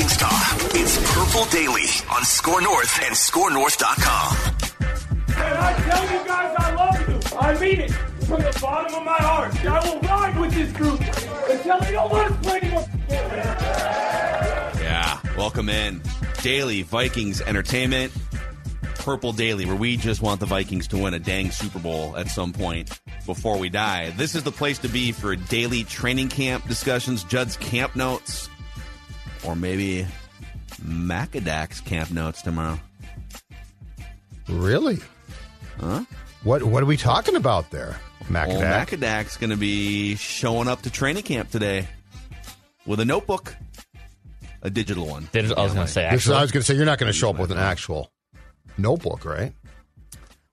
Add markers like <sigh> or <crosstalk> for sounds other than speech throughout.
Non-stop Vikings talk. It's Purple Daily on Score North and ScoreNorth.com. And I tell you guys I love you. I mean it. From the bottom of my heart. I will ride with this group until they don't want to play anymore. Yeah, welcome in. Daily Vikings Entertainment, Purple Daily, where we just want the Vikings to win a dang Super Bowl at some point before we die. This is the place to be for daily training camp discussions, Judd's camp notes, or maybe Macadac's camp notes tomorrow. Really? Huh? What What are we talking about there, Well, Macadac? Macadac's going to be showing up to training camp today with a notebook, a digital one. Digital, I was going to say, This I was going to say you're not going to show up with an actual notebook, right?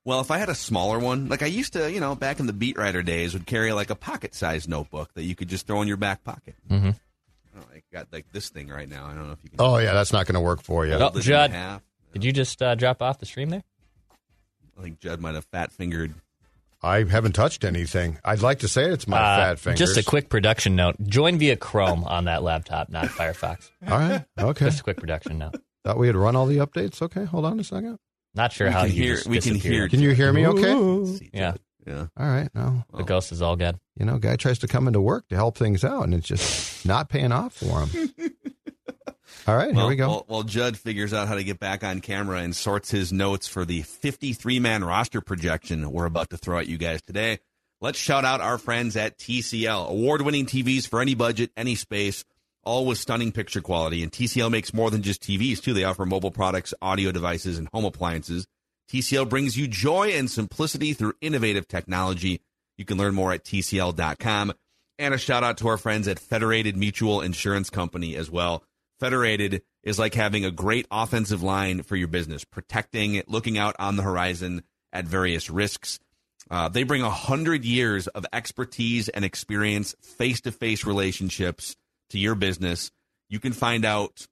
Well, if I had a smaller one, like I used to, you know, back in the beat writer days, would carry like a pocket-sized notebook that you could just throw in your back pocket. Mhm. Oh, I got like this thing right now. I don't know if you can. Oh yeah, that's not going to work for you. Oh, fold it in Judd. half. did you just uh, drop off the stream there? I think Judd might have fat fingered. I haven't touched anything. I'd like to say it's my Uh, fat fingers. Just a quick production note. Join via Chrome on that laptop, not Firefox. <laughs> All right. Okay. Just a quick production note. Thought we had run all the updates. Okay, hold on a second. Not sure We how can you hear- just we can disappeared. hear- Can you hear me? Okay. See, Yeah. Yeah. All right. No, The ghost is all good. you know, guy tries to come into work to help things out, and it's just <laughs> not paying off for him. All right, Well, here we go. Well, well, Judd figures out how to get back on camera and sorts his notes for the 53 man roster projection we're about to throw at you guys today. Let's shout out our friends at TCL. Award winning TVs for any budget, any space, all with stunning picture quality. And TCL makes more than just TVs, too. They offer mobile products, audio devices, and home appliances. TCL brings you joy and simplicity through innovative technology. You can learn more at TCL.com. And a shout out to our friends at Federated Mutual Insurance Company as well. Federated is like having a great offensive line for your business, protecting, it, looking out on the horizon at various risks. Uh, they bring a hundred years of expertise and experience, face-to-face relationships to your business. You can find out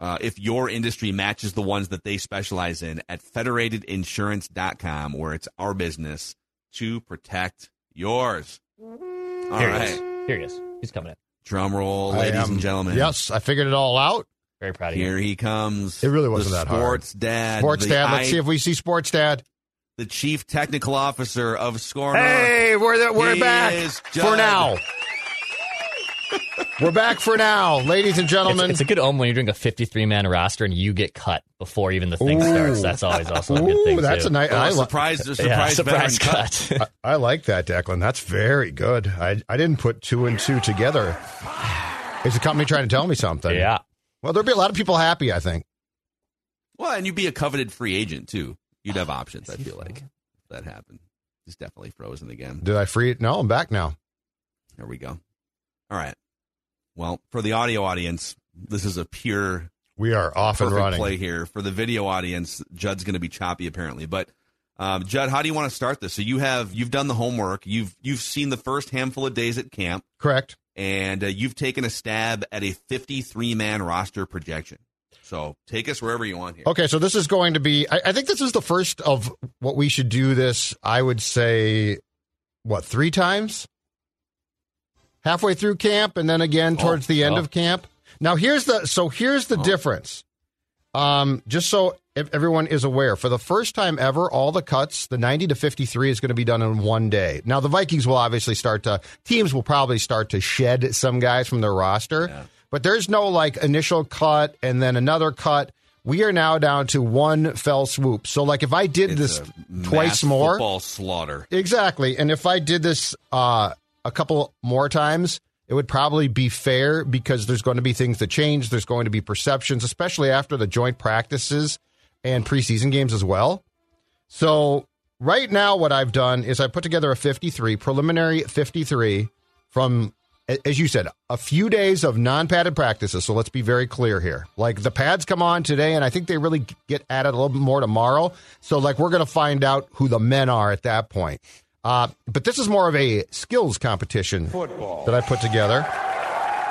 uh, if your industry matches the ones that they specialize in at federatedinsurance.com, where it's our business to protect yours. All Here right, he is. Here he is. He's coming in. drum roll, I ladies am- and gentlemen. Yes, I figured it all out. Very proud of you. Here he comes. It really wasn't the that hard. sports dad. Sports the dad. Let's I- see if we see sports dad. the chief technical officer of Score. Hey, we're the, we're He back for now. We're back for now, ladies and gentlemen. it's a good omen when you're doing a 53 man roster and you get cut before even the thing Ooh. starts. That's always also a good Ooh, thing. that's too. a nice. Oh, I, li- surprise! Surprise! yeah, surprise cut. cut. <laughs> I like that, Declan. That's very good. I I didn't put two and two together. Is the company trying to tell me something? yeah. Well, there'll be a lot of people happy. I think. Well, and you'd be a coveted free agent too. You'd have ah, options. I feel like if that happened. He's definitely frozen again. Did I free it? No, I'm back now. There we go. All right. Well, for the audio audience, this is a pure We are off and running. play here. For the video audience, Judd's going to be choppy apparently. But um, Judd, how do you want to start this? So you have you've done the homework. You've you've seen the first handful of days at camp, Correct. and uh, you've taken a stab at a 53 man roster projection. So take us wherever you want here. Okay, so this is going to be. I, I think this is the first of what we should do. This, I would say, what three times? Halfway through camp, and then again towards the end oh. of camp. Now here's the. So here's the difference. Um, just so everyone is aware, for the first time ever, all the cuts, the 90 to 53 is going to be done in one day. Now, the Vikings will obviously start to, teams will probably start to shed some guys from their roster, but there's no like initial cut and then another cut. We are now down to one fell swoop. So, like, if I did It's this twice more, football slaughter. Exactly. And if I did this uh, a couple more times, it would probably be fair because there's going to be things that change. There's going to be perceptions, especially after the joint practices and preseason games as well. So, right now, what I've done is I put together a 53, preliminary 53 from as you said, a few days of non-padded practices. So let's be very clear here. Like the pads come on today, and I think they really get added a little bit more tomorrow. So like we're going to find out who the men are at that point. Uh, but this is more of a skills competition that I put together.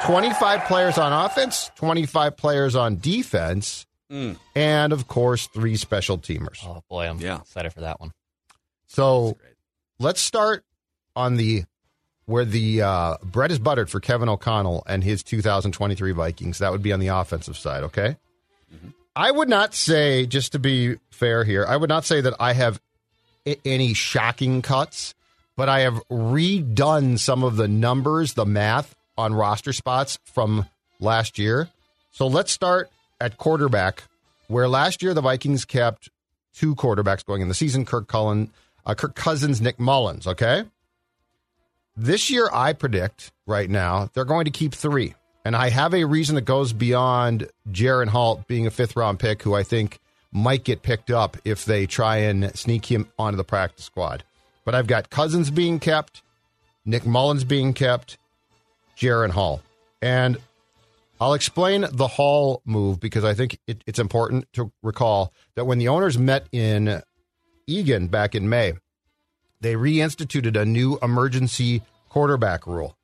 25 players on offense, 25 players on defense, and of course, three special teamers. Oh boy, I'm Yeah. excited for that one. So let's start on the where the uh, bread is buttered for Kevin O'Connell and his 2023 Vikings. That would be on the offensive side, okay? I would not say, just to be fair here, I would not say that I have I- any shocking cuts, but I have redone some of the numbers, the math on roster spots from last year. So let's start at quarterback, where last year the Vikings kept two quarterbacks going in the season: Kirk Cullen, uh, Kirk Cousins, Nick Mullens. Okay. This year, I predict right now they're going to keep three, and I have a reason that goes beyond Jaren Hall being a fifth round pick, who I think might get picked up if they try and sneak him onto the practice squad. But I've got Cousins being kept, Nick Mullens being kept, Jaren Hall, and I'll explain the Hall move because I think it, it's important to recall that when the owners met in Eagan back in May, they reinstituted a new emergency quarterback rule.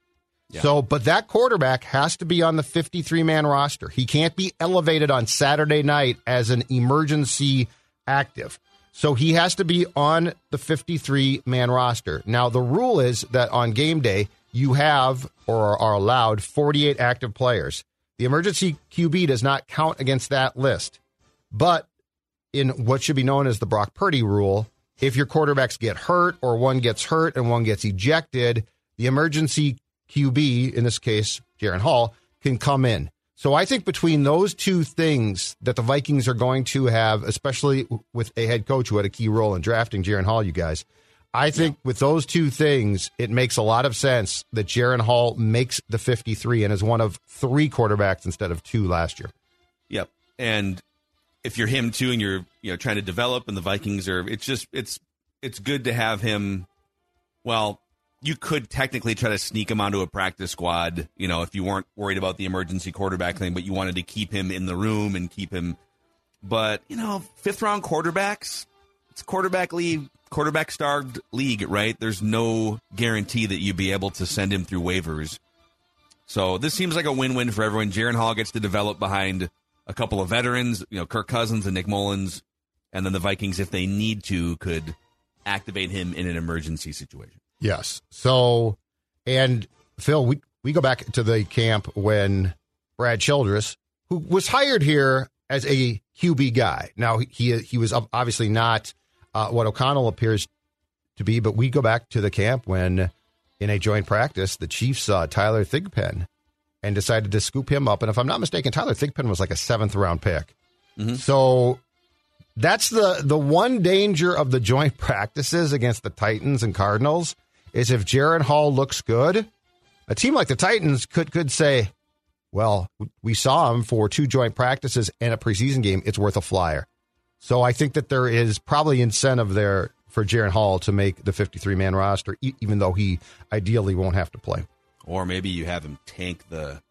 So, but that quarterback has to be on the 53 man roster. He can't be elevated on Saturday night as an emergency active. So he has to be on the 53 man roster. Now, the rule is that on game day, you have or are allowed 48 active players. The emergency QB does not count against that list. But in what should be known as the Brock Purdy rule, if your quarterbacks get hurt or one gets hurt and one gets ejected, the emergency QB, in this case, Jaren Hall, can come in. So I think between those two things that the Vikings are going to have, especially with a head coach who had a key role in drafting Jaren Hall, you guys, I think with those two things, it makes a lot of sense that Jaron Hall makes the 53 and is one of three quarterbacks instead of two last year. Yep. And if you're him too, and you're you know trying to develop, and the Vikings are, it's just it's it's good to have him. Well, you could technically try to sneak him onto a practice squad, you know, if you weren't worried about the emergency quarterback thing, but you wanted to keep him in the room and keep him. But you know, fifth round quarterbacks, it's quarterback league, quarterback starved league, right? There's no guarantee that you'd be able to send him through waivers. So this seems like a win-win for everyone. Jaren Hall gets to develop behind a couple of veterans, you know, Kirk Cousins and Nick Mullens, and then the Vikings, if they need to, could activate him in an emergency situation. Yes. So, and Phil, we, we go back to the camp when Brad Childress, who was hired here as a QB guy. Now, he he was obviously not uh, what O'Connell appears to be, but we go back to the camp when in a joint practice, the Chiefs saw Tyler Thigpen and decided to scoop him up. And if I'm not mistaken, Tyler Thigpen was like a seventh round pick. So that's the the one danger of the joint <laughs> practices against the Titans and Cardinals is if Jaren Hall looks good, a team like the Titans could could say, "Well, we saw him for two joint practices and a preseason game. It's worth a flyer." So I think that there is probably incentive there for Jaren Hall to make the 53 man roster, even though he ideally won't have to play. Or maybe you have him tank the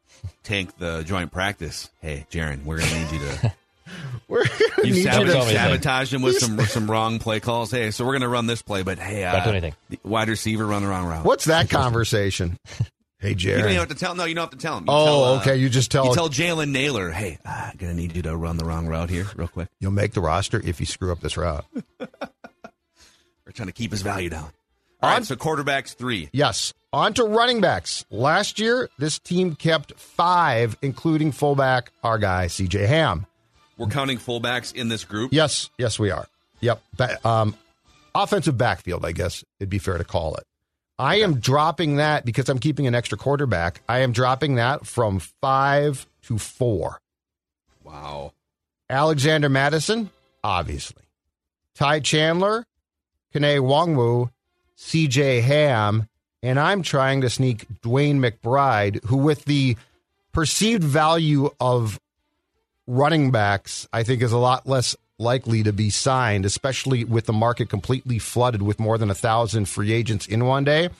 tank the joint practice. Hey, Jaren, we're gonna need you to <laughs> <laughs> We're you need you to- sabotage him with some some wrong play calls. Hey, so we're gonna run this play, but hey, uh, Don't do anything. the wide receiver run the wrong route. What's that conversation? <laughs> Hey, Jerry. You don't even have to tell. No, you don't have to tell him. You Oh, tell, uh, okay. You just tell You tell Jalen Nailor, hey, uh, gonna need you to run the wrong route here, real quick. you'll make the roster if you screw up this route. <laughs> We're trying to keep his value down. All right, so quarterbacks three. Yes. On to running backs. Last year, this team kept five, including fullback, our guy, CJ Ham. We're counting fullbacks in this group. Yes, yes, we are. Yep. Ba- um, offensive backfield, I guess it'd be fair to call it. I am dropping that because I'm keeping an extra quarterback. I am dropping that from five to four. Wow. Alexander Mattison, obviously. Ty Chandler, Kene Nwangwu, CJ Ham, and I'm trying to sneak DeWayne McBride, who, with the perceived value of running backs, I think is a lot less likely to be signed, especially with the market completely flooded with more than a thousand free agents in one day.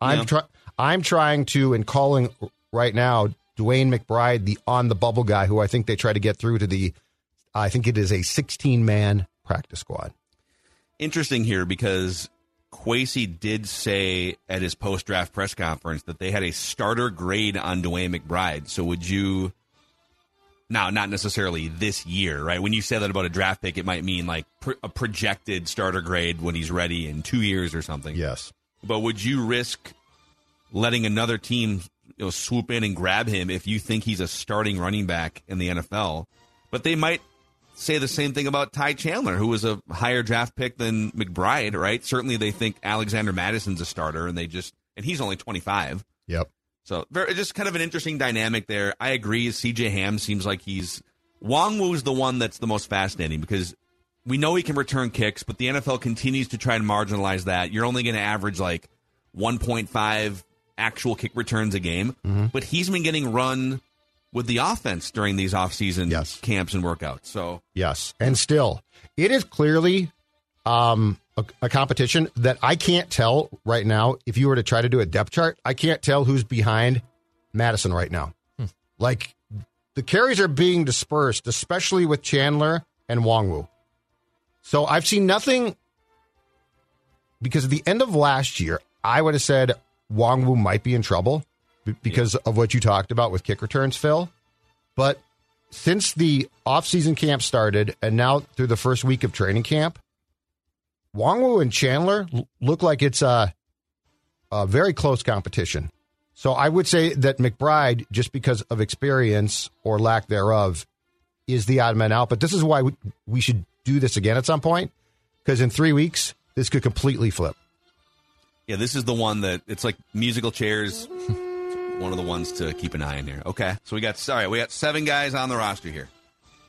I'm Yeah. try- I'm trying to and calling right now DeWayne McBride, the on the bubble guy, who I think they try to get through to the. I think it is a 16 man practice squad. Interesting here because Kwesi did say at his post draft press conference that they had a starter grade on DeWayne McBride. So would you now not necessarily this year, right? When you say that about a draft pick, it might mean like pr- a projected starter grade when he's ready in two years or something. Yes. But would you risk letting another team you know, swoop in and grab him if you think he's a starting running back in the NFL? But they might say the same thing about Ty Chandler, who was a higher draft pick than McBride, right? Certainly they think Alexander Mattison's a starter, and they just and he's only twenty five. Yep. So very, just kind of an interesting dynamic there. I agree. CJ Ham seems like he's Nwangwu's the one that's the most fascinating because we know he can return kicks, but the NFL continues to try and marginalize that. You're only going to average like 1.5 actual kick returns a game, but he's been getting run with the offense during these offseason Yes. camps and workouts. So Yes. And still, it is clearly um, a, a competition that I can't tell right now. If you were to try to do a depth chart, I can't tell who's behind Mattison right now. Hmm. Like the carries are being dispersed, especially with Chandler and Nwangwu. So I've seen nothing because at the end of last year, I would have said Nwangwu might be in trouble because of what you talked about with kick returns, Phil. But since the off-season camp started and now through the first week of training camp, Nwangwu and Chandler look like it's a, a very close competition. So I would say that McBride, just because of experience or lack thereof, is the odd man out. But this is why we, we should do this again at some point because in three weeks this could completely flip. yeah, this is the one that it's like musical chairs. <laughs> one of the ones to keep an eye on here. Okay, so we got sorry, we got seven guys on the roster here.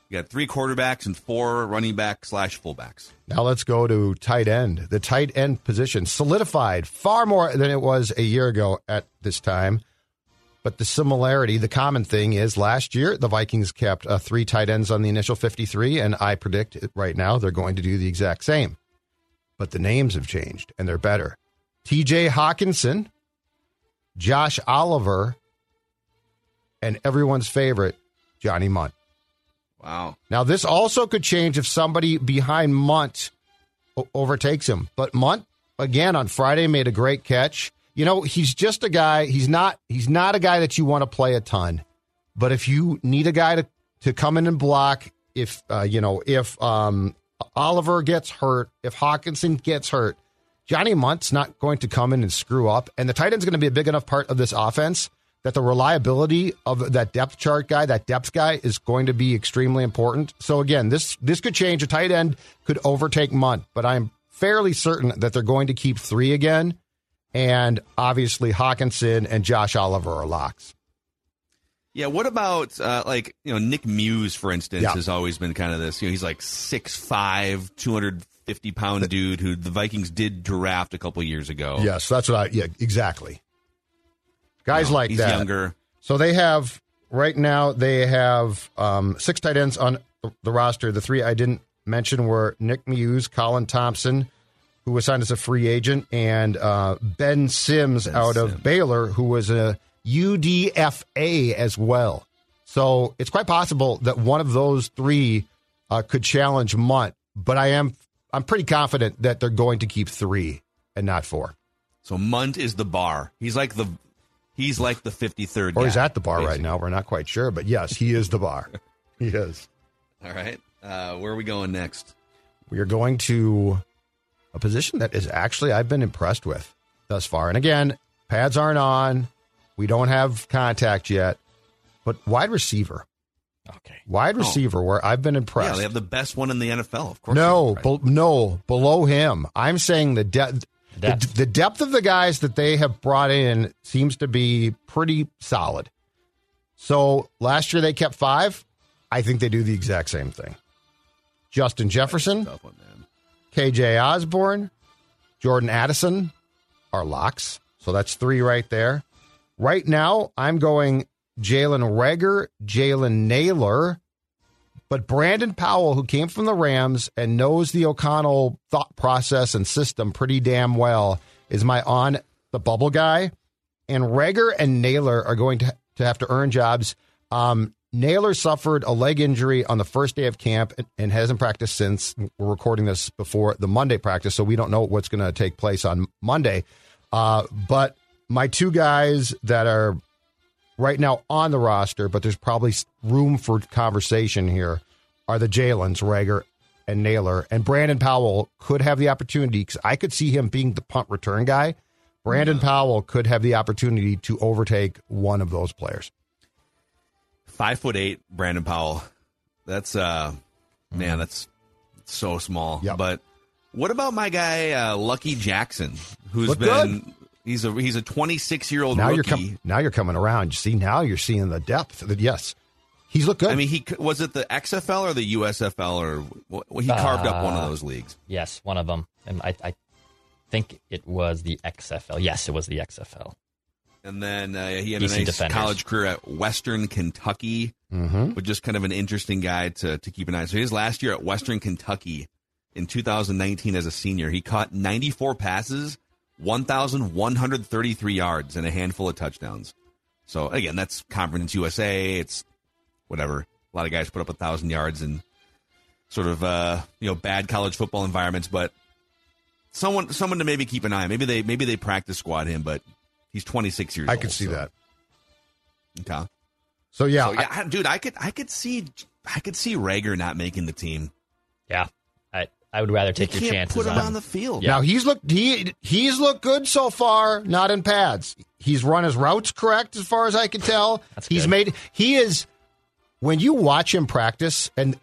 We got three quarterbacks and four running back slash fullbacks. Now let's go to tight end. The tight end position solidified far more than it was a year ago at this time. But the similarity, the common thing is last year the Vikings kept uh, three tight ends on the initial 53, and I predict right now they're going to do the exact same. But the names have changed and they're better. TJ Hockenson, Josh Oliver, and everyone's favorite, Johnny Mundt. Wow. Now, this also could change if somebody behind Mundt overtakes him. But Mundt, again, on Friday made a great catch. You know, he's just a guy. He's not. He's not a guy that you want to play a ton. But if you need a guy to to come in and block, if uh, you know, if um, Oliver gets hurt, if Hockenson gets hurt, Johnny Mundt's not going to come in and screw up. And the tight end's going to be a big enough part of this offense that the reliability of that depth chart guy, that depth guy, is going to be extremely important. So again, this this could change. A tight end could overtake Mundt, but I'm fairly certain that they're going to keep three again. And obviously, Hockenson and Josh Oliver are locks. Yeah, what about uh, like you know Nick Muse, for instance, Yeah. has always been kind of this. You know, he's like 6'5", 250 pound dude who the Vikings did draft a couple years ago. Yes, that's what I. Yeah, exactly. Guys know, like he's that. younger. So they have right now they have um, six tight ends on the- the roster. The three I didn't mention were Nick Muse, Colin Thompson, who was signed as a free agent, and uh, Ben Sims Ben out of Baylor, who was a UDFA as well. So it's quite possible that one of those three uh, could challenge Mundt, but I am I'm pretty confident that they're going to keep three and not four. So Mundt is the bar. He's like the he's like the fifty third. Or he's at the bar right now. We're not quite sure, but yes, he is the bar. <laughs> he is. All right, uh, where are we going next? We are going to a position that is actually I've been impressed with thus far. And again, pads aren't on. We don't have contact yet, but wide receiver, Okay. wide receiver, where I've been impressed. Yeah, they have the best one in the NFL, of course. no, be- no, below him. I'm saying the depth. The, Depth. the depth of the guys that they have brought in seems to be pretty solid. So last year they kept five. I think they do the exact same thing. Justin Jefferson, one. KJ Osborn, Jordan Addison are locks. So that's three right there. Right now, I'm going Jalen Reagor, Jalen Nailor, but Brandon Powell, who came from the Rams and knows the O'Connell thought process and system pretty damn well, is my on the bubble guy. and Reagor and Nailor are going to to have to earn jobs. Um, Nailor suffered a leg injury on the first day of camp and, and hasn't practiced since. We're recording this before the Monday practice, so we don't know what's going to take place on Monday. Uh, but my two guys that are right now on the roster, but there's probably room for conversation here, are the Jalen's, Reagor and Nailor. And Brandon Powell could have the opportunity because I could see him being the punt return guy. Brandon Powell could have the opportunity to overtake one of those players. Five foot eight, Brandon Powell. That's uh, man, that's so small. Mm-hmm. Yep. But what about my guy uh, Lucky Jackson, who's Look been he's a he's a 26 year old Now rookie. you're com- now you're coming around. You see, now you're seeing the depth. That yes, he's looked good. I mean, he was it the XFL or the USFL or what- he carved up one of those leagues. Yes, one of them. And I, I think it was the XFL. Yes, it was the XFL. And then uh, he had a nice Defenders. college career at Western Kentucky, Mm-hmm. but just kind of an interesting guy to, to keep an eye on. So his last year at Western Kentucky in 2019 as a senior, he caught 94 passes, 1,133 yards, and a handful of touchdowns. So again, that's Conference USA. It's whatever. A lot of guys put up a thousand yards in sort of uh, you know bad college football environments, but someone someone to maybe keep an eye on. Maybe they maybe they practice squad him, but he's 26 years I old. I could see so- that. Okay. So yeah, So, yeah, I- dude, I could I could see I could see Reagor not making the team. Yeah. I, I would rather take you your can't chances put him on on the field. Yeah. Now he's looked he he's looked good so far, not in pads. He's run his routes correct as far as I can tell. <laughs> That's he's good. made he is when you watch him practice and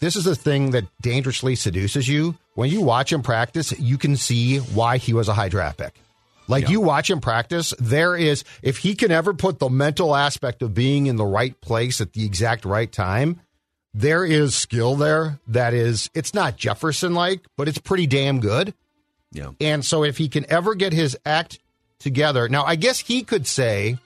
this is the thing that dangerously seduces you. When you watch him practice, you can see why he was a high draft pick. Like Yeah. you watch him practice, there is if he can ever put the mental aspect of being in the right place at the exact right time, there is skill there that is it's not Jefferson like, but it's pretty damn good. Yeah. And so if he can ever get his act together, now I guess he could say,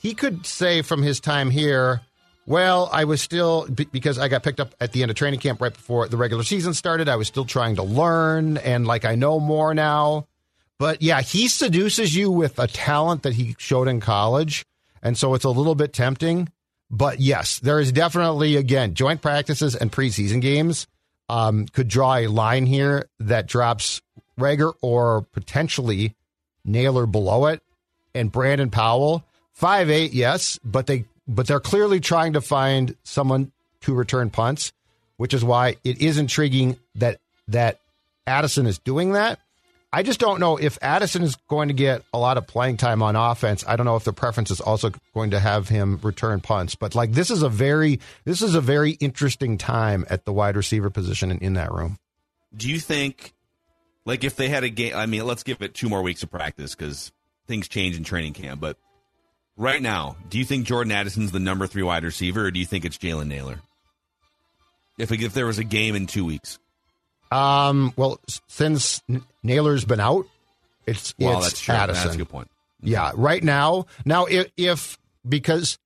he could say from his time here, well, I was still, because I got picked up at the end of training camp right before the regular season started, I was still trying to learn and like I know more now. But yeah, he seduces you with a talent that he showed in college. And so it's a little bit tempting. But yes, there is definitely, again, joint practices and preseason games um, could draw a line here that drops Reagor or potentially Nailor below it, and Brandon Powell five eight, yes, but they but they're clearly trying to find someone to return punts, which is why it is intriguing that that Addison is doing that. I just don't know if Addison is going to get a lot of playing time on offense. I don't know if the preference is also going to have him return punts. But like this is a very this is a very interesting time at the wide receiver position in, in that room. Do you think, like, if they had a game? I mean, let's give it two more weeks of practice because things change in training camp. But right now, do you think Jordan Addison's the number three wide receiver, or do you think it's Jalen Nailor? If if there was a game in two weeks, Um, well, since Nailor's been out, it's well, it's that's true. Addison. That's a good point. Yeah, right now. Now, if, if because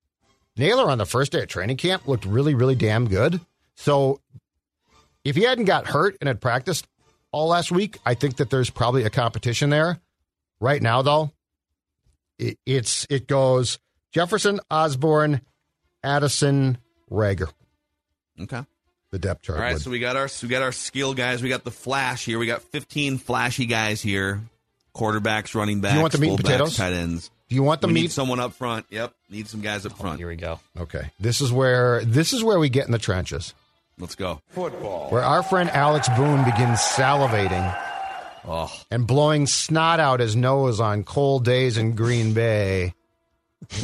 Nailor on the first day of training camp looked really, really damn good. So if he hadn't got hurt and had practiced all last week, I think that there's probably a competition there. Right now, though, it, it's it goes Jefferson, Osborn, Addison, Reagor. Okay. The depth chart. All right, would- so we got our we got our skill guys. We got the flash here. We got 15 flashy guys here. Quarterbacks, running backs, want the meat and fullbacks, potatoes? tight ends. do you want the we meat? need someone up front. Yep, need some guys up oh, front. Here we go. Okay, this is where this is where we get in the trenches. Let's go. Football. Where our friend Alex Boone begins salivating Oh, and blowing snot out his nose on cold days in Green Bay.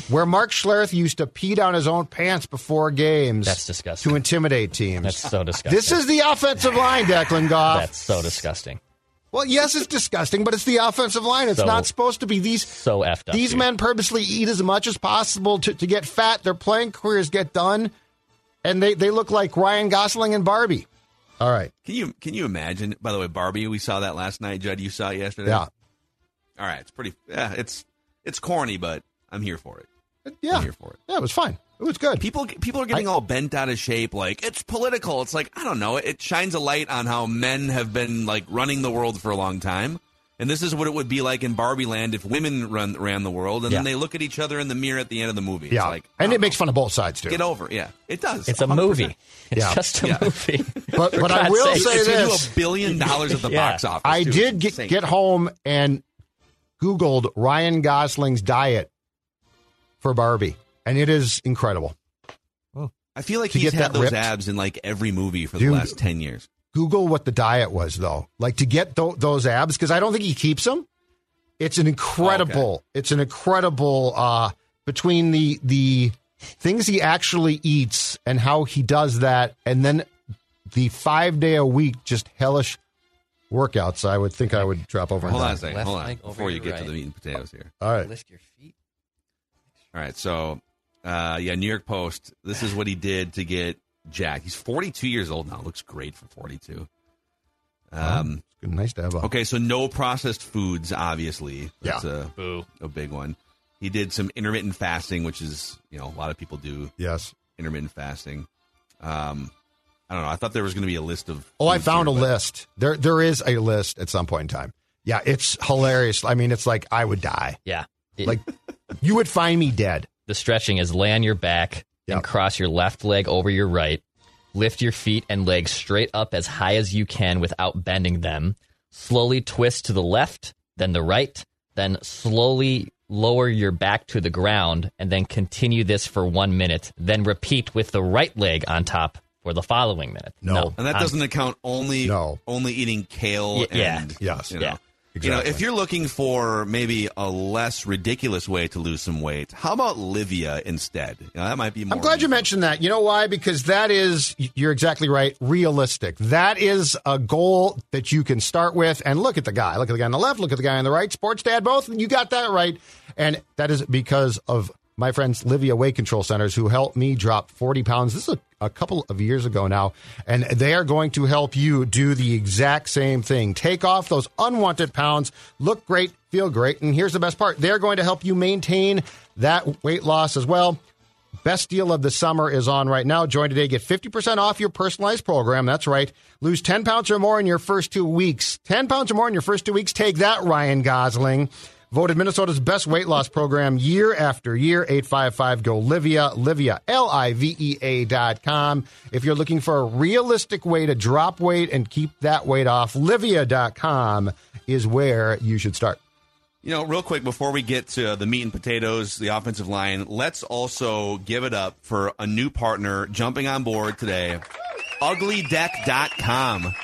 Where Mark Schlereth used to pee down his own pants before games. That's disgusting. To intimidate teams. That's so disgusting. this is the offensive line, Declan Goff. That's so disgusting. well, yes, it's disgusting, but it's the offensive line. It's So- not supposed to be these. So effed up. These dude. men purposely eat as much as possible to, to get fat. Their playing careers get done, and they, they look like Ryan Gosling and Barbie. All right. can you can you imagine? By the way, Barbie, we saw that last night. Judd, you saw it yesterday. Yeah. All right, it's pretty. Yeah, it's it's corny, but I'm here for it. Uh, yeah. I'm here for it. Yeah, it was fine. It was good. People people are getting all bent out of shape. Like it's political. It's like I don't know. It shines a light on how men have been like running the world for a long time. And this is what it would be like in Barbie Land if women run ran the world, and then they look at each other in the mirror at the end of the movie. It's Yeah, like, and oh, it makes fun of both sides too. get over. it. Yeah, it does. It's a 100%. movie. It's Yeah. just a Yeah. movie. <laughs> But but I will sake. say It's this: a billion dollars at the <laughs> Yeah. box office. I too. did get insane. get home and Googled Ryan Gosling's diet for Barbie, and it is incredible. I feel like to he's had that those ripped. abs in like every movie for Dude. the last ten years. Google what the diet was though, like to get tho- those abs because I don't think he keeps them. It's an incredible. It's an incredible uh, between the the things he actually eats and how he does that, and then the five day a week just hellish workouts. I would think I would drop over. and Hold on a second. Hold on before you your get to the meat and potatoes here. All right. Lift your feet. All right, so uh, yeah, New York Post. This is what he did to get Jack. He's 42 years old now. Looks great for 42. Um, Good, nice to have a. okay, so no processed foods. Obviously, that's Yeah. a Boo. a big one. He did some intermittent fasting, which is you know a lot of people do Yes. intermittent fasting. Um, I don't know. I thought there was going to be a list of. Oh, I foods found a but- list. There, there is a list at some point in time. Yeah, it's hilarious. I mean, it's like I would die. Yeah. It- Like you would find me dead. the stretching is lay on your back Yep. and cross your left leg over your right. Lift your feet and legs straight up as high as you can without bending them. Slowly twist to the left, then the right, then slowly lower your back to the ground, and then continue this for one minute. Then repeat with the right leg on top for the following minute. No. And that doesn't account only No. only eating kale Y- yeah. and Yes. you know. Yeah. You know, if you're looking for maybe a less ridiculous way to lose some weight, how about Livea instead? You know, that might be more. I'm glad you mentioned that. You know why? Because that is, you're exactly right, realistic. That is a goal that you can start with. And look at the guy. Look at the guy on the left. Look at the guy on the right. Sports dad, both. You got that right. And that is because of my friends Livea Weight Control Centers who helped me drop 40 pounds. This is a, a couple of years ago now. And they are going to help you do the exact same thing. Take off those unwanted pounds, look great, feel great. And here's the best part they're going to help you maintain that weight loss as well. Best deal of the summer is on right now. Join today. Get 50% off your personalized program. That's right. Lose 10 pounds or more in your first two weeks. 10 pounds or more in your first two weeks. Take that, Ryan Gosling. Voted Minnesota's best weight loss program year after year. 855 go Livea. Livea, L I V E A dot com. If you're looking for a realistic way to drop weight and keep that weight off, Livea.com is where you should start. You know, real quick before we get to the meat and potatoes, the offensive line, let's also give it up for a new partner jumping on board today. UglyDeck.com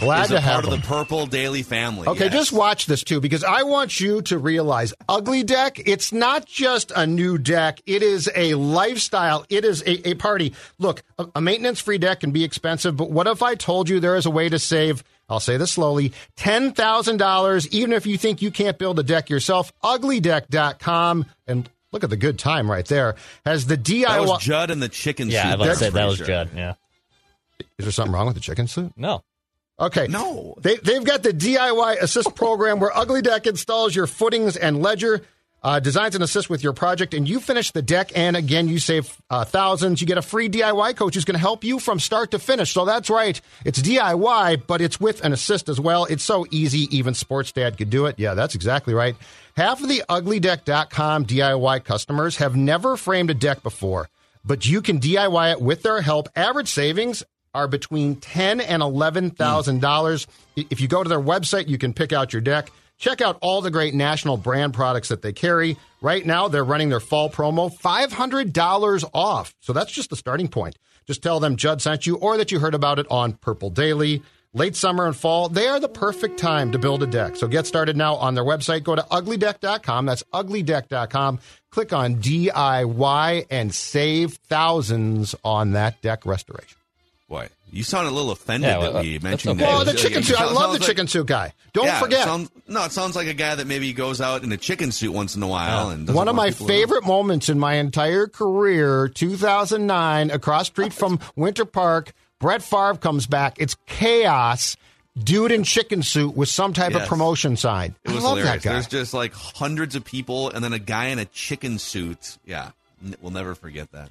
Glad is to a have part of the Purple Daily family. Okay, Yes. just watch this too, because I want you to realize Ugly Deck, it's not just a new deck, it is a lifestyle, it is a, a party. Look, a, a maintenance free deck can be expensive, but what if I told you there is a way to save? I'll say this slowly $10,000, even if you think you can't build a deck yourself. Uglydeck.com, and look at the good time right there, has the DIY. That was Judd and the chicken suit. Yeah, soup. I was about to that's say that was sure. Judd. Yeah. is there something wrong with the chicken suit? No. Okay. No. They, they've got the DIY assist program where Ugly Deck installs your footings and ledger, uh, designs and assists with your project, and you finish the deck. And again, you save uh, thousands. You get a free DIY coach who's going to help you from start to finish. So that's right. It's DIY, but it's with an assist as well. It's so easy. Even Sports Dad could do it. Yeah, that's exactly right. Half of the UglyDeck.com DIY customers have never framed a deck before, but you can DIY it with their help. Average savings are between ten and eleven thousand hmm. dollars. If you go to their website, you can pick out your deck. Check out all the great national brand products that they carry. Right now, they're running their fall promo, five hundred dollars off. So that's just the starting point. Just tell them Judd sent you, or that you heard about it on Purple Daily. Late summer and fall, they are the perfect time to build a deck. So get started now on their website. Go to uglydeck.com. That's uglydeck.com. Click on DIY and save thousands on that deck restoration. Boy, you sound a little offended Yeah, well, that we mentioned okay. that. Oh, the chicken suit. I love the like- chicken suit guy. Don't Yeah, it forget. sounds- no, it sounds like a guy that maybe goes out in a chicken suit once in a while. and One of my people know. favorite moments in my entire career, 2009, across street from Winter Park, Brett Favre comes back. It's chaos. Dude in chicken suit with some type of promotion sign. It was I love hilarious. that guy. There's just like hundreds of people, and then a guy in a chicken suit. Yeah, N- we'll never forget that.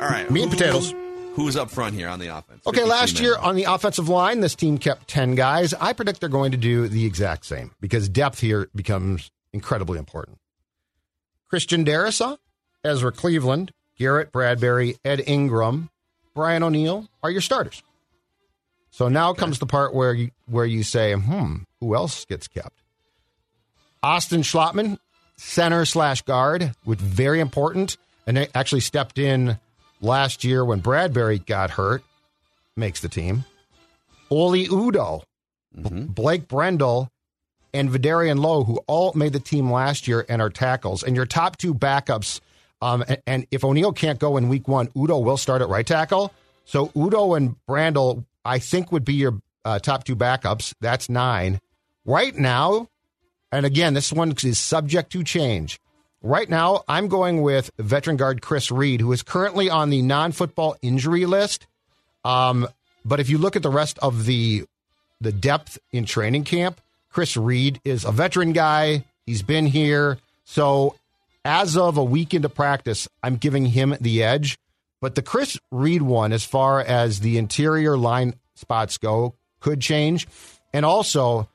All right. Meat and who- potatoes. Who's up front here on the offense? Okay, last year on the offensive line, this team kept 10 guys. I predict they're going to do the exact same because depth here becomes incredibly important. Christian Darrisaw, Ezra Cleveland, Garrett Bradbury, Ed Ingram, Brian O'Neill are your starters. So now comes the part where you where you say, hmm, who else gets kept? Austin Schlottmann, center slash guard, with very important, and they actually stepped in last year when Bradbury got hurt, makes the team. Oli Udoh, B- Blake Brandel, and Vederian Lowe, who all made the team last year and are tackles. And your top two backups, um, and, and if O'Neill can't go in week one, Udoh will start at right tackle. So Udoh and Brandel, I think, would be your uh, top two backups. That's nine. Right now, and again, this one is subject to change. Right now, I'm going with veteran guard Chris Reed, who is currently on the non football injury list. Um, but if you look at the rest of the the depth in training camp, Chris Reed is a veteran guy. He's been here. So as of a week into practice, I'm giving him the edge. But the Chris Reed one, as far as the interior line spots go, could change. And also,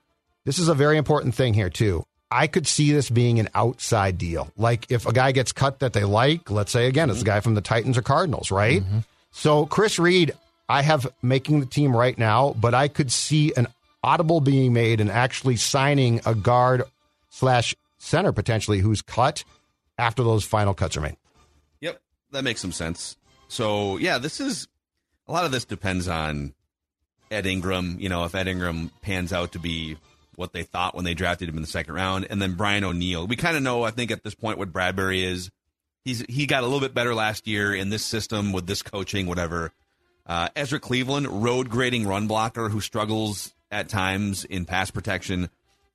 this is a very important thing here, too. I could see this being an outside deal. Like if a guy gets cut that they like, let's say again, it's a mm-hmm. guy from the Titans or Cardinals, right? Mm-hmm. So Chris Reed, I have making the team right now, but I could see an audible being made and actually signing a guard slash center potentially who's cut after those final cuts are made. Yep, that makes some sense. So yeah, this is a lot of this depends on Ed Ingram. You know, if Ed Ingram pans out to be what they thought when they drafted him in the second round, and then Brian O'Neill. We kind of know, I think, at this point what Bradbury is. He's he got a little bit better last year in this system with this coaching, whatever. Uh, Ezra Cleveland, road grading run blocker who struggles at times in pass protection.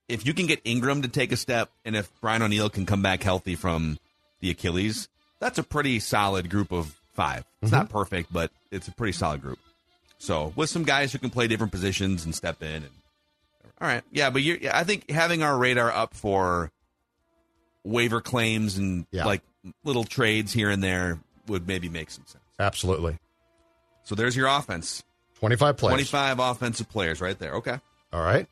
If you can get Ingram to take a step, and if Brian O'Neill can come back healthy from the Achilles, that's a pretty solid group of 5 It's not perfect, but it's a pretty solid group. So with some guys who can play different positions and step in. And, all right, yeah, but you're, I think having our radar up for waiver claims and Yeah. like little trades here and there would maybe make some sense. Absolutely. So there's your offense. 25 players. 25 offensive players right there. Okay. All right.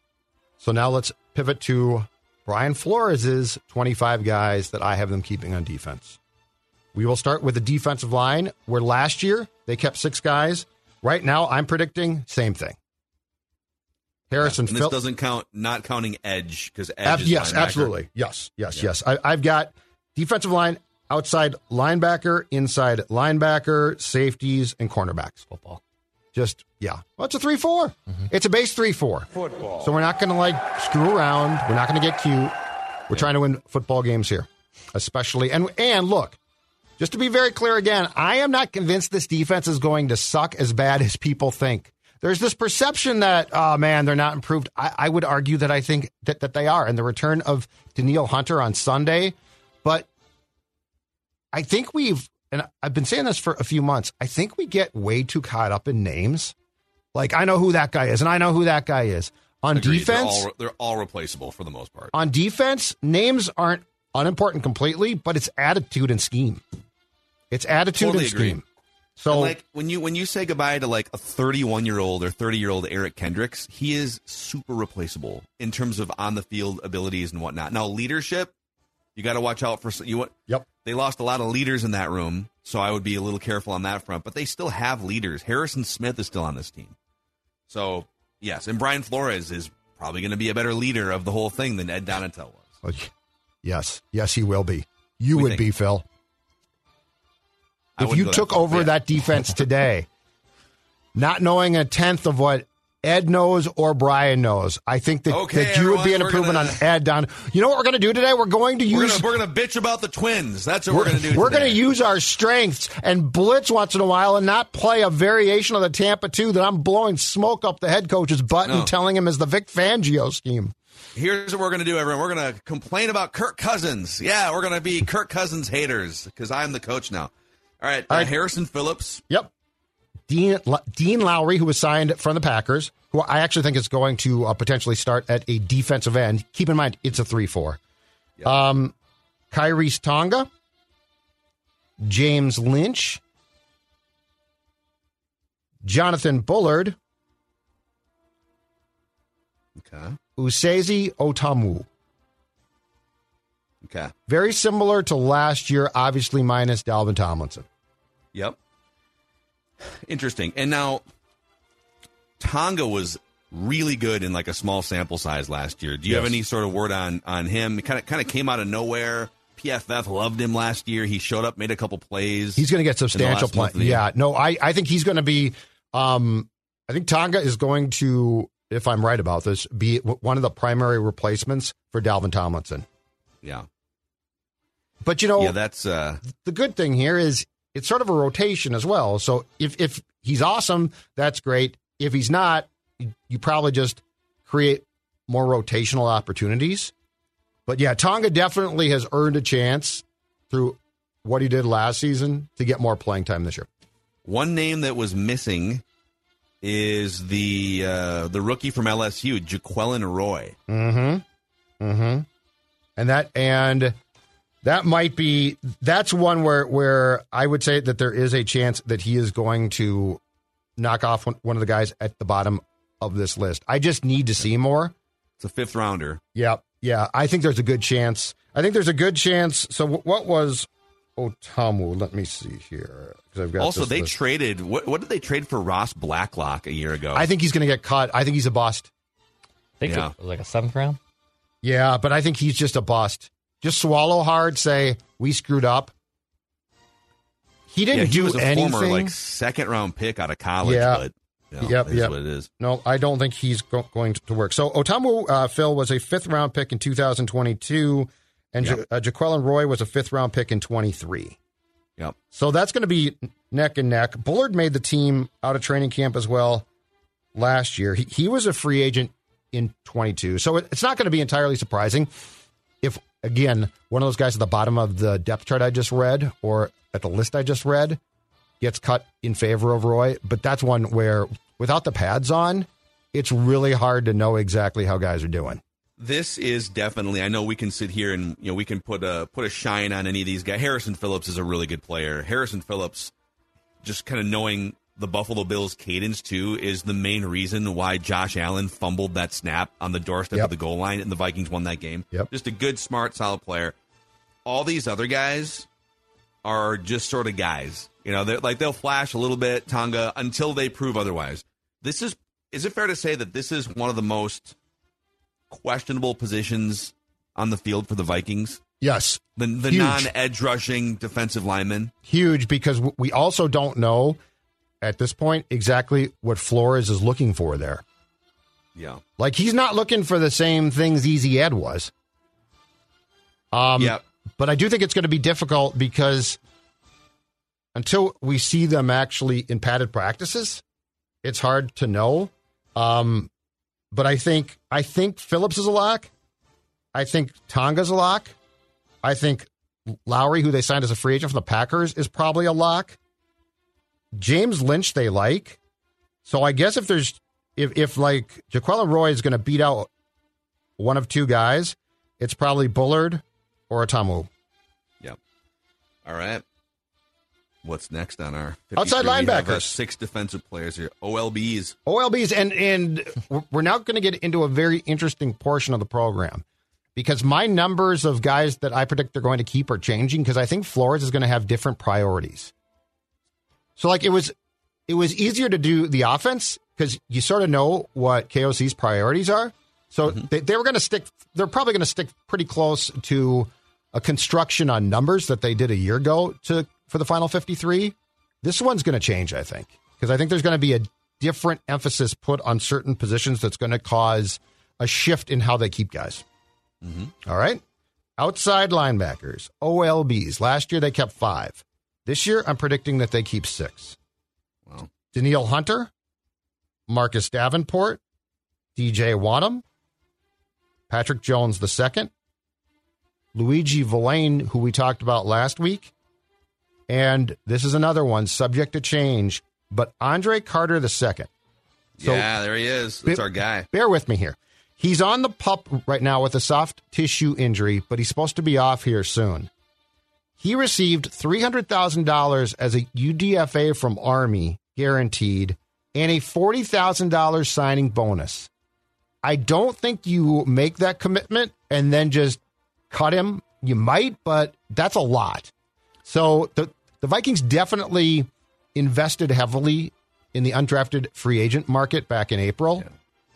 So now let's pivot to Brian Flores's 25 guys that I have them keeping on defense. We will start with the defensive line, where last year they kept six guys. Right now, I'm predicting same thing. Harrison And this doesn't count, not counting edge because edge. Ab- is yes, linebacker. absolutely. Yes, yes, yes. I, I've got defensive line, outside linebacker, inside linebacker, safeties, and cornerbacks. Football. Just yeah. Well, it's a three four? Mm-hmm. It's a base three four. Football. So we're not going to like screw around. We're not going to get cute. We're trying to win football games here, especially and and look. Just to be very clear again, I am not convinced this defense is going to suck as bad as people think. There's this perception that, oh man, they're not improved. I, I would argue that I think that, that they are. And the return of Danielle Hunter on Sunday, but I think we've, and I've been saying this for a few months, I think we get way too caught up in names. Like, I know who that guy is, and I know who that guy is. On Agreed. defense, they're all, they're all replaceable for the most part. on defense, names aren't unimportant completely, but it's attitude and scheme. It's attitude Totally and agree. So, And, like when you when you say goodbye to like a 31 year old or 30 year old Eric Kendricks, he is super replaceable in terms of on the field abilities and whatnot. Now leadership, you got to watch out for you. What yep. they lost a lot of leaders in that room, so I would be a little careful on that front. But they still have leaders. Harrison Smith is still on this team, so yes, and Brian Flores is probably going to be a better leader of the whole thing than Ed Donatell was. Yes, yes, he will be. You We would think- be, Phil. If you go that took over yeah. that defense <laughs> today, not knowing a tenth of what Ed knows or Brian knows. I think that, Okay, that you would be an improvement gonna- on Ed. Don, you know what we're going to do today? We're going to use we're gonna bitch about the twins. That's what we're, gonna do. We're going to use our strengths and blitz once in a while and not play a variation of the Tampa 2 that I'm blowing smoke up the head coach's butt No. and telling him is the Vic Fangio scheme. Here's what we're going to do, everyone. We're going to complain about Kirk Cousins. Yeah, we're going to be Kirk Cousins haters because I'm the coach now. All right, All uh, right. Harrison Phillips. Yep. Dean, Dean Lowry, who was signed from the Packers, who I actually think is going to uh, potentially start at a defensive end. Keep in mind, it's a 3 4. Um, Khyiris Tonga, James Lynch, Jonathan Bullard, Okay. Esezi Otomewo. Okay. Very similar to last year, obviously minus Dalvin Tomlinson. Yep. Interesting. And now Tonga was really good in like a small sample size last year. Do you have any sort of word on on him? Kind of kind of came out of nowhere. PFF loved him last year. He showed up, made a couple plays. He's going to get substantial play. Yeah, no, I, I think he's going to be. Um, I think Tonga is going to, if I'm right about this, be one of the primary replacements for Dalvin Tomlinson. Yeah. But you know, Yeah, that's uh the good thing here is it's sort of a rotation as well. So if if he's awesome, that's great. If he's not, you, probably just create more rotational opportunities. But yeah, Tonga definitely has earned a chance through what he did last season to get more playing time this year. one name that was missing is the uh the rookie from LSU, Jaquelin Roy. Mm-hmm. Mm-hmm. And that and that might be that's one where where I would say that there is a chance that he is going to knock off one, one of the guys at the bottom of this list. I just need to see more. It's a fifth rounder. Yeah, yeah. I think there's a good chance. I think there's a good chance. So what was oh, Otomewo? Let me see here. 'cause I've got Also, they list. traded what what did they trade for Ross Blacklock a year ago? I think he's going to get cut. I think he's a bust. I think Yeah. it was like a seventh round. Yeah, but I think he's just a bust. Just swallow hard. Say we screwed up. He didn't he do was a anything. former like second round pick out of college, Yeah. but you know, Yep, it is yep. what it is. No, I don't think he's go- going to work. So Otomewo uh, Phil was a fifth round pick in 2022, and Yep. ja- uh, Jaquelin Roy was a fifth round pick in 23. Yep. So that's going to be neck and neck. Bullard made the team out of training camp as well last year. He, he was a free agent in 22. So it, it's not going to be entirely surprising if, again, one of those guys at the bottom of the depth chart I just read or at the list I just read gets cut in favor of Roy. But that's one where, without the pads on, it's really hard to know exactly how guys are doing. This is definitely. I know we can sit here and you know we can put a put a shine on any of these guys. Harrison Phillips is a really good player. Harrison Phillips, just kind of knowing the Buffalo Bills cadence too, is the main reason why Josh Allen fumbled that snap on the doorstep Yep. of the goal line and the Vikings won that game. Yep. Just a good, smart, solid player. All these other guys are just sort of guys. You know, they're like they'll flash a little bit, Tonga, until they prove otherwise. This is is it fair to say that this is one of the most questionable positions on the field for the Vikings? Yes. The the non edge rushing defensive lineman. huge because we also don't know at this point exactly what Flores is looking for there. Yeah. Like he's not looking for the same things Easy Ed was. Um, Yep. But I do think it's going to be difficult because until we see them actually in padded practices, it's hard to know. Um, but I think I think Phillips is a lock. I think Tonga's a lock. I think Lowry, who they signed as a free agent from the Packers, is probably a lock. James Lynch they like. So I guess if there's if if like Jaquelin Roy is going to beat out one of two guys, it's probably Bullard or Otomewo. Yep. All right. What's next on our 53? Outside uh, linebackers. six defensive players here. OLBs. OLBs and and we're now going to get into a very interesting portion of the program because my numbers of guys that I predict they're going to keep are changing because I think Flores is going to have different priorities. So like it was it was easier to do the offense because you sort of know what KOC's priorities are. So mm-hmm. they, they were going to stick. They're probably going to stick pretty close to a construction on numbers that they did a year ago to for the final fifty three. This one's going to change, I think, because I think there's going to be a different emphasis put on certain positions that's going to cause a shift in how they keep guys. Mm-hmm. All right. Outside linebackers, OLBs. Last year they kept five. This year I'm predicting that they keep six. Wow. Danielle Hunter, Marcus Davenport, DJ Wonnum, Patrick Jones II, Luiji Vilain, who we talked about last week, and this is another one subject to change, but Andre Carter II. So yeah, there he is. That's our guy. Bear with me here. He's on the pup right now with a soft tissue injury, but he's supposed to be off here soon. He received $300,000 as a UDFA from Army, guaranteed, and a $40,000 signing bonus. I don't think you make that commitment and then just cut him. You might, but that's a lot. So the the Vikings definitely invested heavily in the undrafted free agent market back in April.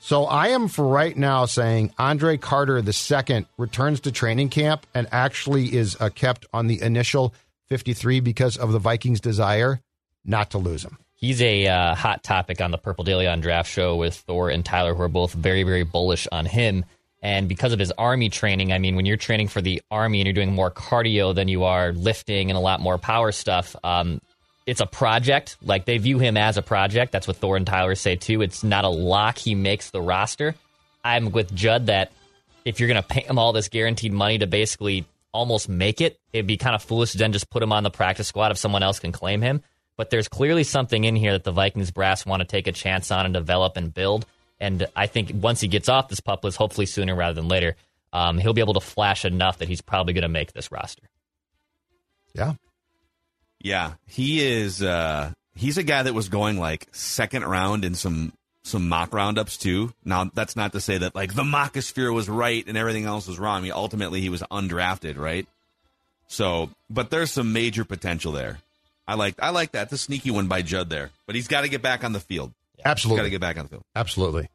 So I am for right now saying Andre Carter II returns to training camp and actually is uh, kept on the initial 53 because of the Vikings' desire not to lose him. He's a uh, hot topic on the Purple Daily on Draft Show with Thor and Tyler, who are both very, very bullish on him. And because of his army training, I mean, when you're training for the army and you're doing more cardio than you are lifting and a lot more power stuff, um, it's a project. Like they view him as a project. That's what Thor and Tyler say too. It's not a lock. He makes the roster. I'm with Judd that if you're going to pay him all this guaranteed money to basically almost make it, it'd be kind of foolish to then just put him on the practice squad if someone else can claim him. But there's clearly something in here that the Vikings brass want to take a chance on and develop and build. And I think once he gets off this pup list, hopefully sooner rather than later, um, he'll be able to flash enough that he's probably going to make this roster. Yeah. Yeah, he is. Uh, he's a guy that was going like second round in some some mock roundups too. Now that's not to say that like the mockosphere was right and everything else was wrong. I mean, ultimately he was undrafted, right? So, but there's some major potential there. I like I like that. The sneaky one by Judd there, but he's got to get back on the field. He's got to get back on the field. Absolutely.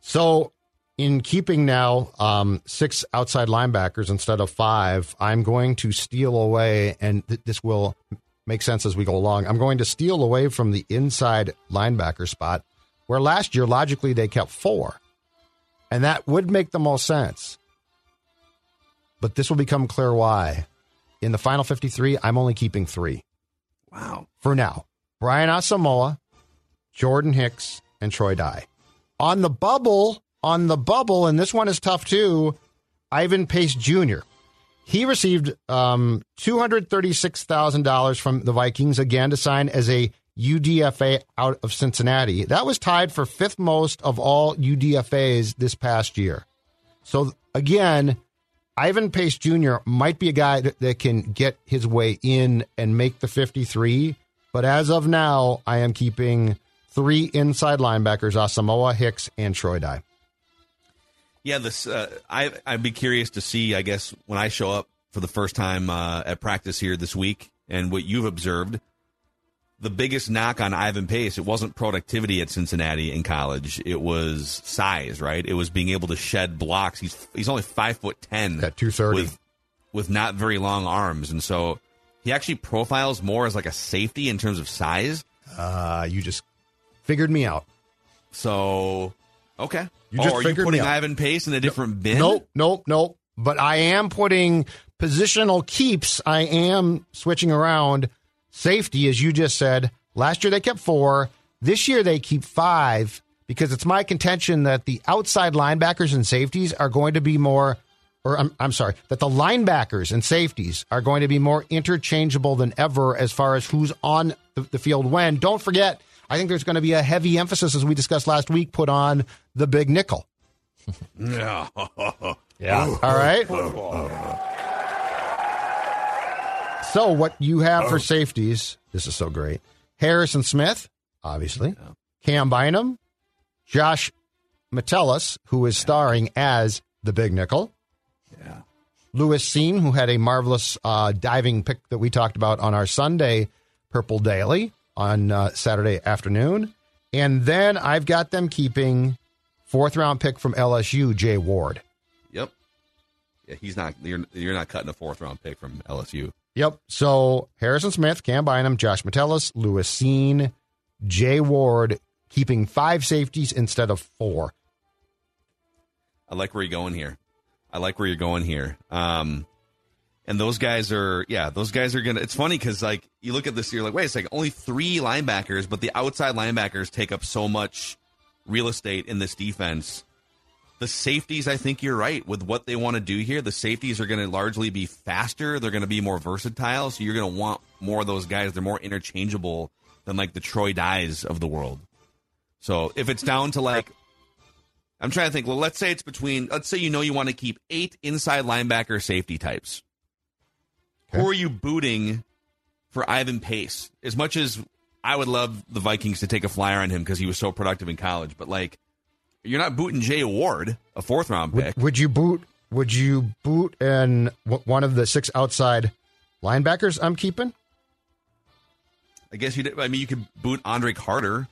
So, in keeping now um, six outside linebackers instead of five, I'm going to steal away, and th- this will make sense as we go along. I'm going to steal away from the inside linebacker spot, where last year, logically, they kept four. And that would make the most sense. But this will become clear why. In the final 53, I'm only keeping three Wow. for now. Brian Asamoah, Jordan Hicks, and Troy Dye. On the bubble, on the bubble, and this one is tough too, Ivan Pace Jr. He received um, $236,000 from the Vikings again to sign as a UDFA out of Cincinnati. That was tied for fifth most of all UDFAs this past year. So again, Ivan Pace Jr. might be a guy that, that can get his way in and make the 53. But as of now, I am keeping three inside linebackers Asamoah, Hicks, and Troy Dye. Yeah, this uh, I I'd be curious to see. I guess when I show up for the first time uh, at practice here this week, and what you've observed, the biggest knock on Ivan Pace it wasn't productivity at Cincinnati in college. It was size, right? It was being able to shed blocks. He's he's only five foot ten At 230. with with not very long arms, and so he actually profiles more as like a safety in terms of size. Uh, you just figured me out. So okay, You oh, just are you putting out. Ivan Pace in a different bin? Nope, nope, nope. But I am putting positional keeps. I am switching around safety, as you just said. Last year they kept four. This year they keep five because it's my contention that the outside linebackers and safeties are going to be more, or I'm, I'm sorry, that the linebackers and safeties are going to be more interchangeable than ever as far as who's on the, the field when. Don't forget, I think there's going to be a heavy emphasis, as we discussed last week, put on the big nickel. Yeah. <laughs> Yeah. All right. So, what you have for safeties, this is so great. Harrison Smith, obviously, Cam Bynum, Josh Metellus, who is starring as the Big Nickel. Yeah. Lewis Cine, who had a marvelous uh, diving pick that we talked about on our Sunday Purple Daily on uh, Saturday afternoon. And then I've got them keeping fourth round pick from LSU, Jay Ward. Yep. Yeah, he's not. You're you're not cutting a fourth round pick from LSU. Yep. So Harrison Smith, Cam Bynum, Josh Metellus, Lewis Cine, Jay Ward, keeping five safeties instead of four. I like where you're going here. I like where you're going here. Um, and those guys are, yeah, those guys are gonna. It's funny because like you look at this, you're like, wait a second, only three linebackers, but the outside linebackers take up so much real estate in this defense. The safeties, I think you're right with what they want to do here. The safeties are going to largely be faster. They're going to be more versatile. So you're going to want more of those guys. They're more interchangeable than like the Troy Dyes of the world. So if it's down to like, I'm trying to think. Well, let's say it's between. Let's say you know you want to keep eight inside linebacker safety types. Okay. Who are you booting for Ivan Pace? As much as I would love the Vikings to take a flyer on him because he was so productive in college, but like, you're not booting Jay Ward, a fourth round pick. Would, would you boot? Would you boot and one of the six outside linebackers I'm keeping? I guess you. Did, I mean, you could boot Andre Carter,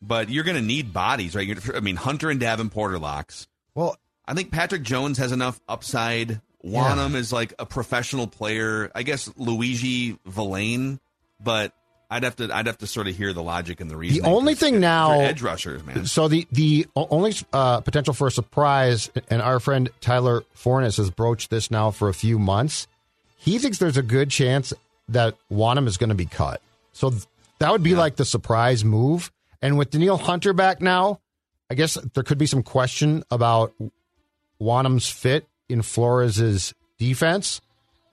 but you're going to need bodies, right? You're, I mean, Hunter and Davenport are locks. Well, I think Patrick Jones has enough upside. Wonnum is like a professional player. I guess Luiji Vilain, but I'd have to I'd have to sort of hear the logic and the reason. The only thing now, edge rushers, man. So the the only uh, potential for a surprise, and our friend Tyler Forness has broached this now for a few months. He thinks there's a good chance that Wonnum is going to be cut. So th- that would be like the surprise move. And with Danielle Hunter back now, I guess there could be some question about Wonnum's fit in Flores' defense.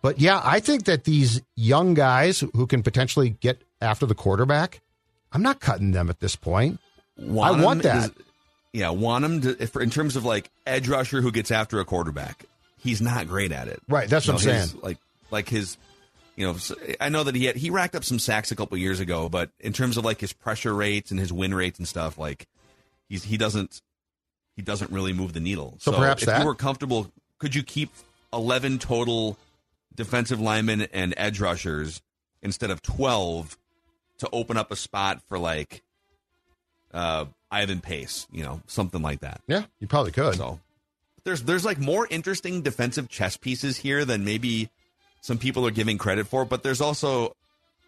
But yeah, I think that these young guys who can potentially get after the quarterback, I'm not cutting them at this point. I want that. Is, yeah, want him to, if, in terms of like edge rusher who gets after a quarterback. He's not great at it. Right, that's You what know, I'm his- saying. Like, like his, you know, I know that he had he racked up some sacks a couple years ago, but in terms of like his pressure rates and his win rates and stuff, like he's he doesn't he doesn't really move the needle. So perhaps if that- you were comfortable, could you keep eleven total defensive linemen and edge rushers instead of twelve to open up a spot for like uh Ivan Pace, you know, something like that. Yeah, you probably could. So there's there's like more interesting defensive chess pieces here than maybe some people are giving credit for, but there's also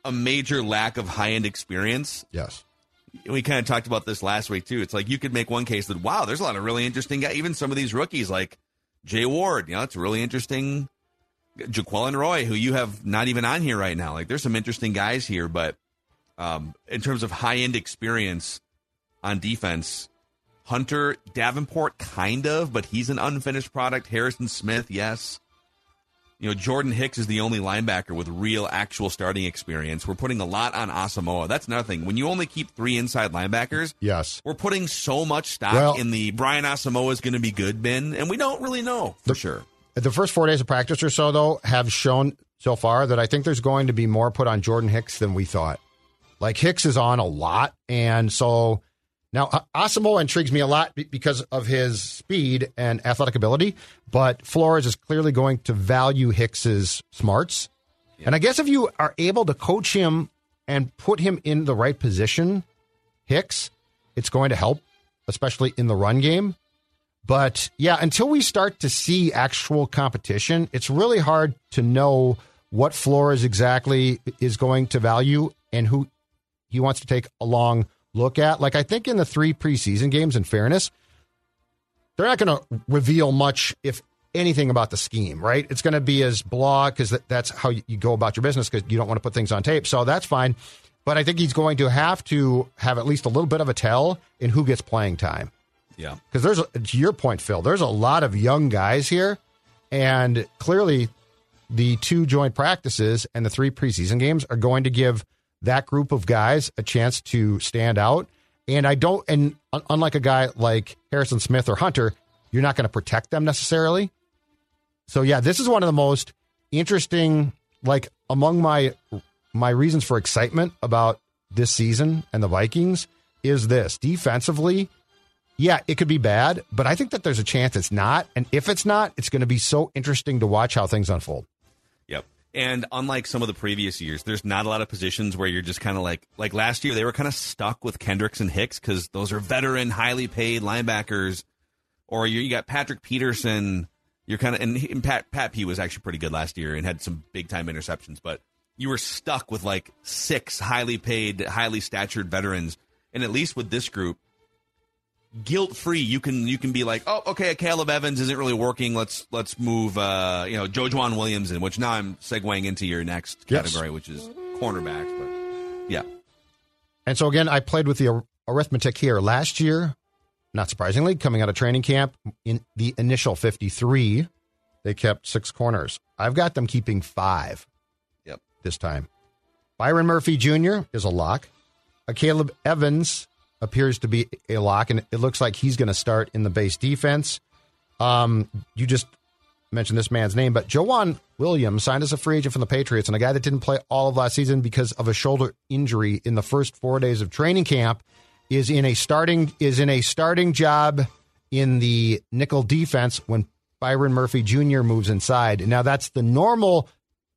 a major lack of high end experience. Yes. We kind of talked about this last week too. It's like you could make one case that wow, there's a lot of really interesting guys. Even some of these rookies like Jay Ward, you know, it's really interesting. Jaquelin Roy, who you have not even on here right now. Like there's some interesting guys here, but um, in terms of high end experience on defense, Hunter Davenport, kind of, but he's an unfinished product. Harrison Smith, yes. You know, Jordan Hicks is the only linebacker with real, actual starting experience. We're putting a lot on Asamoah. That's nothing. When you only keep three inside linebackers, Yes. we're putting so much stock Well- in the Brian Asamoah is going to be good bin, and we don't really know for sure. The first four days of practice or so, though, have shown so far that I think there's going to be more put on Jordan Hicks than we thought. Like Hicks is on a lot, and so now Asamoah intrigues me a lot because of his speed and athletic ability. But Flores is clearly going to value Hicks's smarts, and I guess if you are able to coach him and put him in the right position, Hicks, it's going to help, especially in the run game. But yeah, until we start to see actual competition, it's really hard to know what Flores exactly is going to value and who he wants to take a long look at. Like I think in the three preseason games, in fairness, they're not going to reveal much, if anything, about the scheme, right? It's going to be as blah because that's how you go about your business because you don't want to put things on tape. So that's fine. But I think he's going to have to have at least a little bit of a tell in who gets playing time Yeah. because there's a, to your point, Phil. There's a lot of young guys here, and clearly, the two joint practices and the three preseason games are going to give that group of guys a chance to stand out. And I don't, and unlike a guy like Harrison Smith or Hunter, you're not going to protect them necessarily. So yeah, this is one of the most interesting, like among my my reasons for excitement about this season and the Vikings is this defensively yeah, it could be bad, but I think that there's a chance it's not. And if it's not, it's going to be so interesting to watch how things unfold. And unlike some of the previous years, there's not a lot of positions where you're just kind of like like last year they were kind of stuck with Kendricks and Hicks because those are veteran, highly paid linebackers. Or you, you got Patrick Peterson. You're kind of and, and Pat Pat P was actually pretty good last year and had some big time interceptions, but you were stuck with like six highly paid, highly statured veterans. And at least with this group, guilt free, you can you can be like, oh, okay, Caleb Evans isn't really working. Let's let's move, uh, you know, Joejuan Williams in. Which now I'm segueing into your next Yes. category, which is cornerbacks. But yeah, And so again, I played with the arithmetic here last year. Not surprisingly, coming out of training camp in the initial 53, they kept six corners. I've got them keeping five yep. this time. Byron Murphy Jr. is a lock. Uh, Caleb Evans appears to be a lock, and it looks like he's going to start in the base defense. Um, you just mentioned this man's name, but Joejuan Williams signed as a free agent from the Patriots, and a guy that didn't play all of last season because of a shoulder injury in the first four days of training camp is in a starting is in a starting job in the nickel defense when Byron Murphy Jr. moves inside. Now that's the normal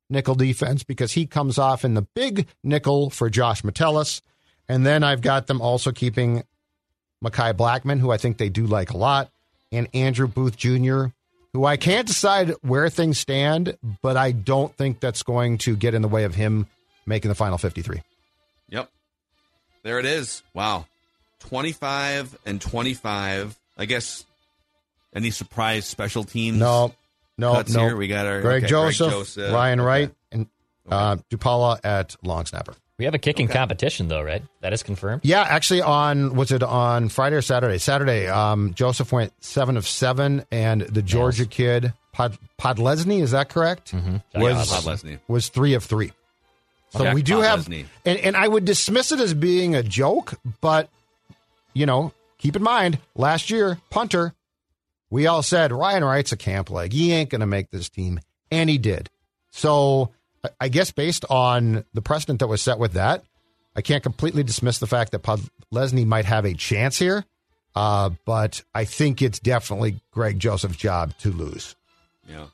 nickel defense because he comes off in the big nickel for Josh Metellus. And then I've got them also keeping Mekhi Blackmon, who I think they do like a lot, and Andrew Booth Jr., who I can't decide where things stand, but I don't think that's going to get in the way of him making the final 53. Yep. There it is. Wow. 25 and 25. I guess any surprise special teams? No, no, no. here. We got our Greg, okay, Joseph, Joseph. Ryan Okay. Wright, and uh, DePaola at long snapper. We have a kicking competition, though, right? That is confirmed. Yeah, actually, on was it on Friday or Saturday? Saturday, um, Joseph went seven of seven, and the Georgia kid Pod, Podlesny, is that correct? Mm-hmm. Yeah, Was Podlesny. was three of three. So Okay. we do have, and and I would dismiss it as being a joke, but you know, keep in mind, last year punter, we all said Ryan Wright's a camp leg. He ain't going to make this team, and he did. So I- guess based on the precedent that was set with that, I can't completely dismiss the fact that Podlesny might have a chance here. Uh, but I think it's definitely Greg Joseph's job to lose. Yeah.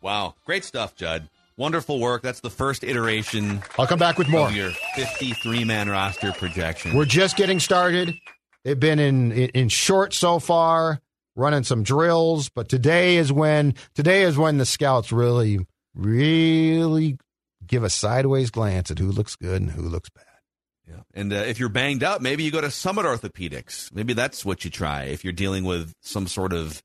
Wow. Great stuff, Judd. Wonderful work. That's the first iteration I'll come back with more. your 53 man roster projection. We're just getting started. They've been in, in in short so far, running some drills, but today is when today is when the scouts really, really give a sideways glance at who looks good and who looks bad. Yeah. And uh, if you're banged up, maybe you go to Summit Orthopedics. Maybe that's what you try. If you're dealing with some sort of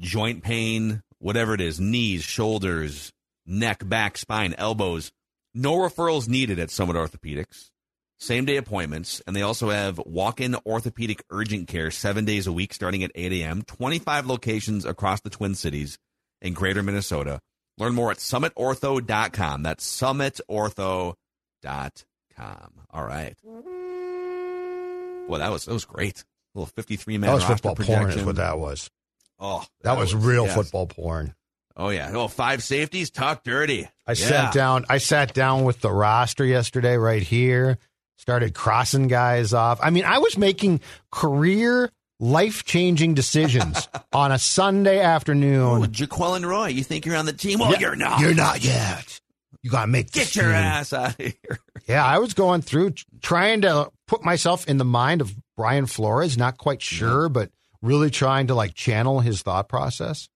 joint pain, whatever it is, knees, shoulders, neck, back, spine, elbows, no referrals needed at Summit Orthopedics. Same day appointments. And they also have walk in orthopedic urgent care seven days a week starting at 8 a.m., 25 locations across the Twin Cities and greater Minnesota. Learn more at summitortho.com. That's summitortho.com. All right. Well, that was that was great. A little 53 man That was football projection. porn, is what that was. Oh, That, was, real yes. football porn. Oh yeah. Oh, five safeties, talk dirty. I Yeah. sat down. I sat down with the roster yesterday, right here. Started crossing guys off. I mean, I was making career, life changing decisions <laughs> on a Sunday afternoon. Jaquelin Roy, you think you're on the team? Well, Yeah, you're not. You're not yet. You gotta make Get your team. ass out of here. <laughs> Yeah, I was going through trying to put myself in the mind of Brian Flores. Not quite mm-hmm. sure, but really trying to like channel his thought process.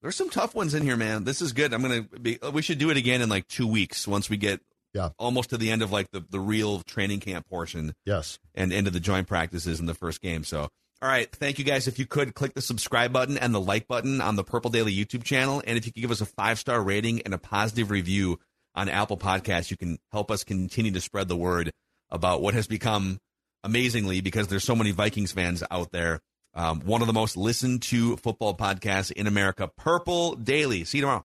There's some tough ones in here, man. This is good. I'm gonna be. Uh, we should do it again in like two weeks once we get Yeah. almost to the end of like the the real training camp portion Yes. and into the joint practices in the first game. So, all right, thank you guys. If you could click the subscribe button and the like button on the Purple Daily YouTube channel, and if you could give us a five star rating and a positive review on Apple Podcasts, you can help us continue to spread the word about what has become amazingly because there's so many Vikings fans out there. Um, one of the most listened to football podcasts in America, Purple Daily. See you tomorrow.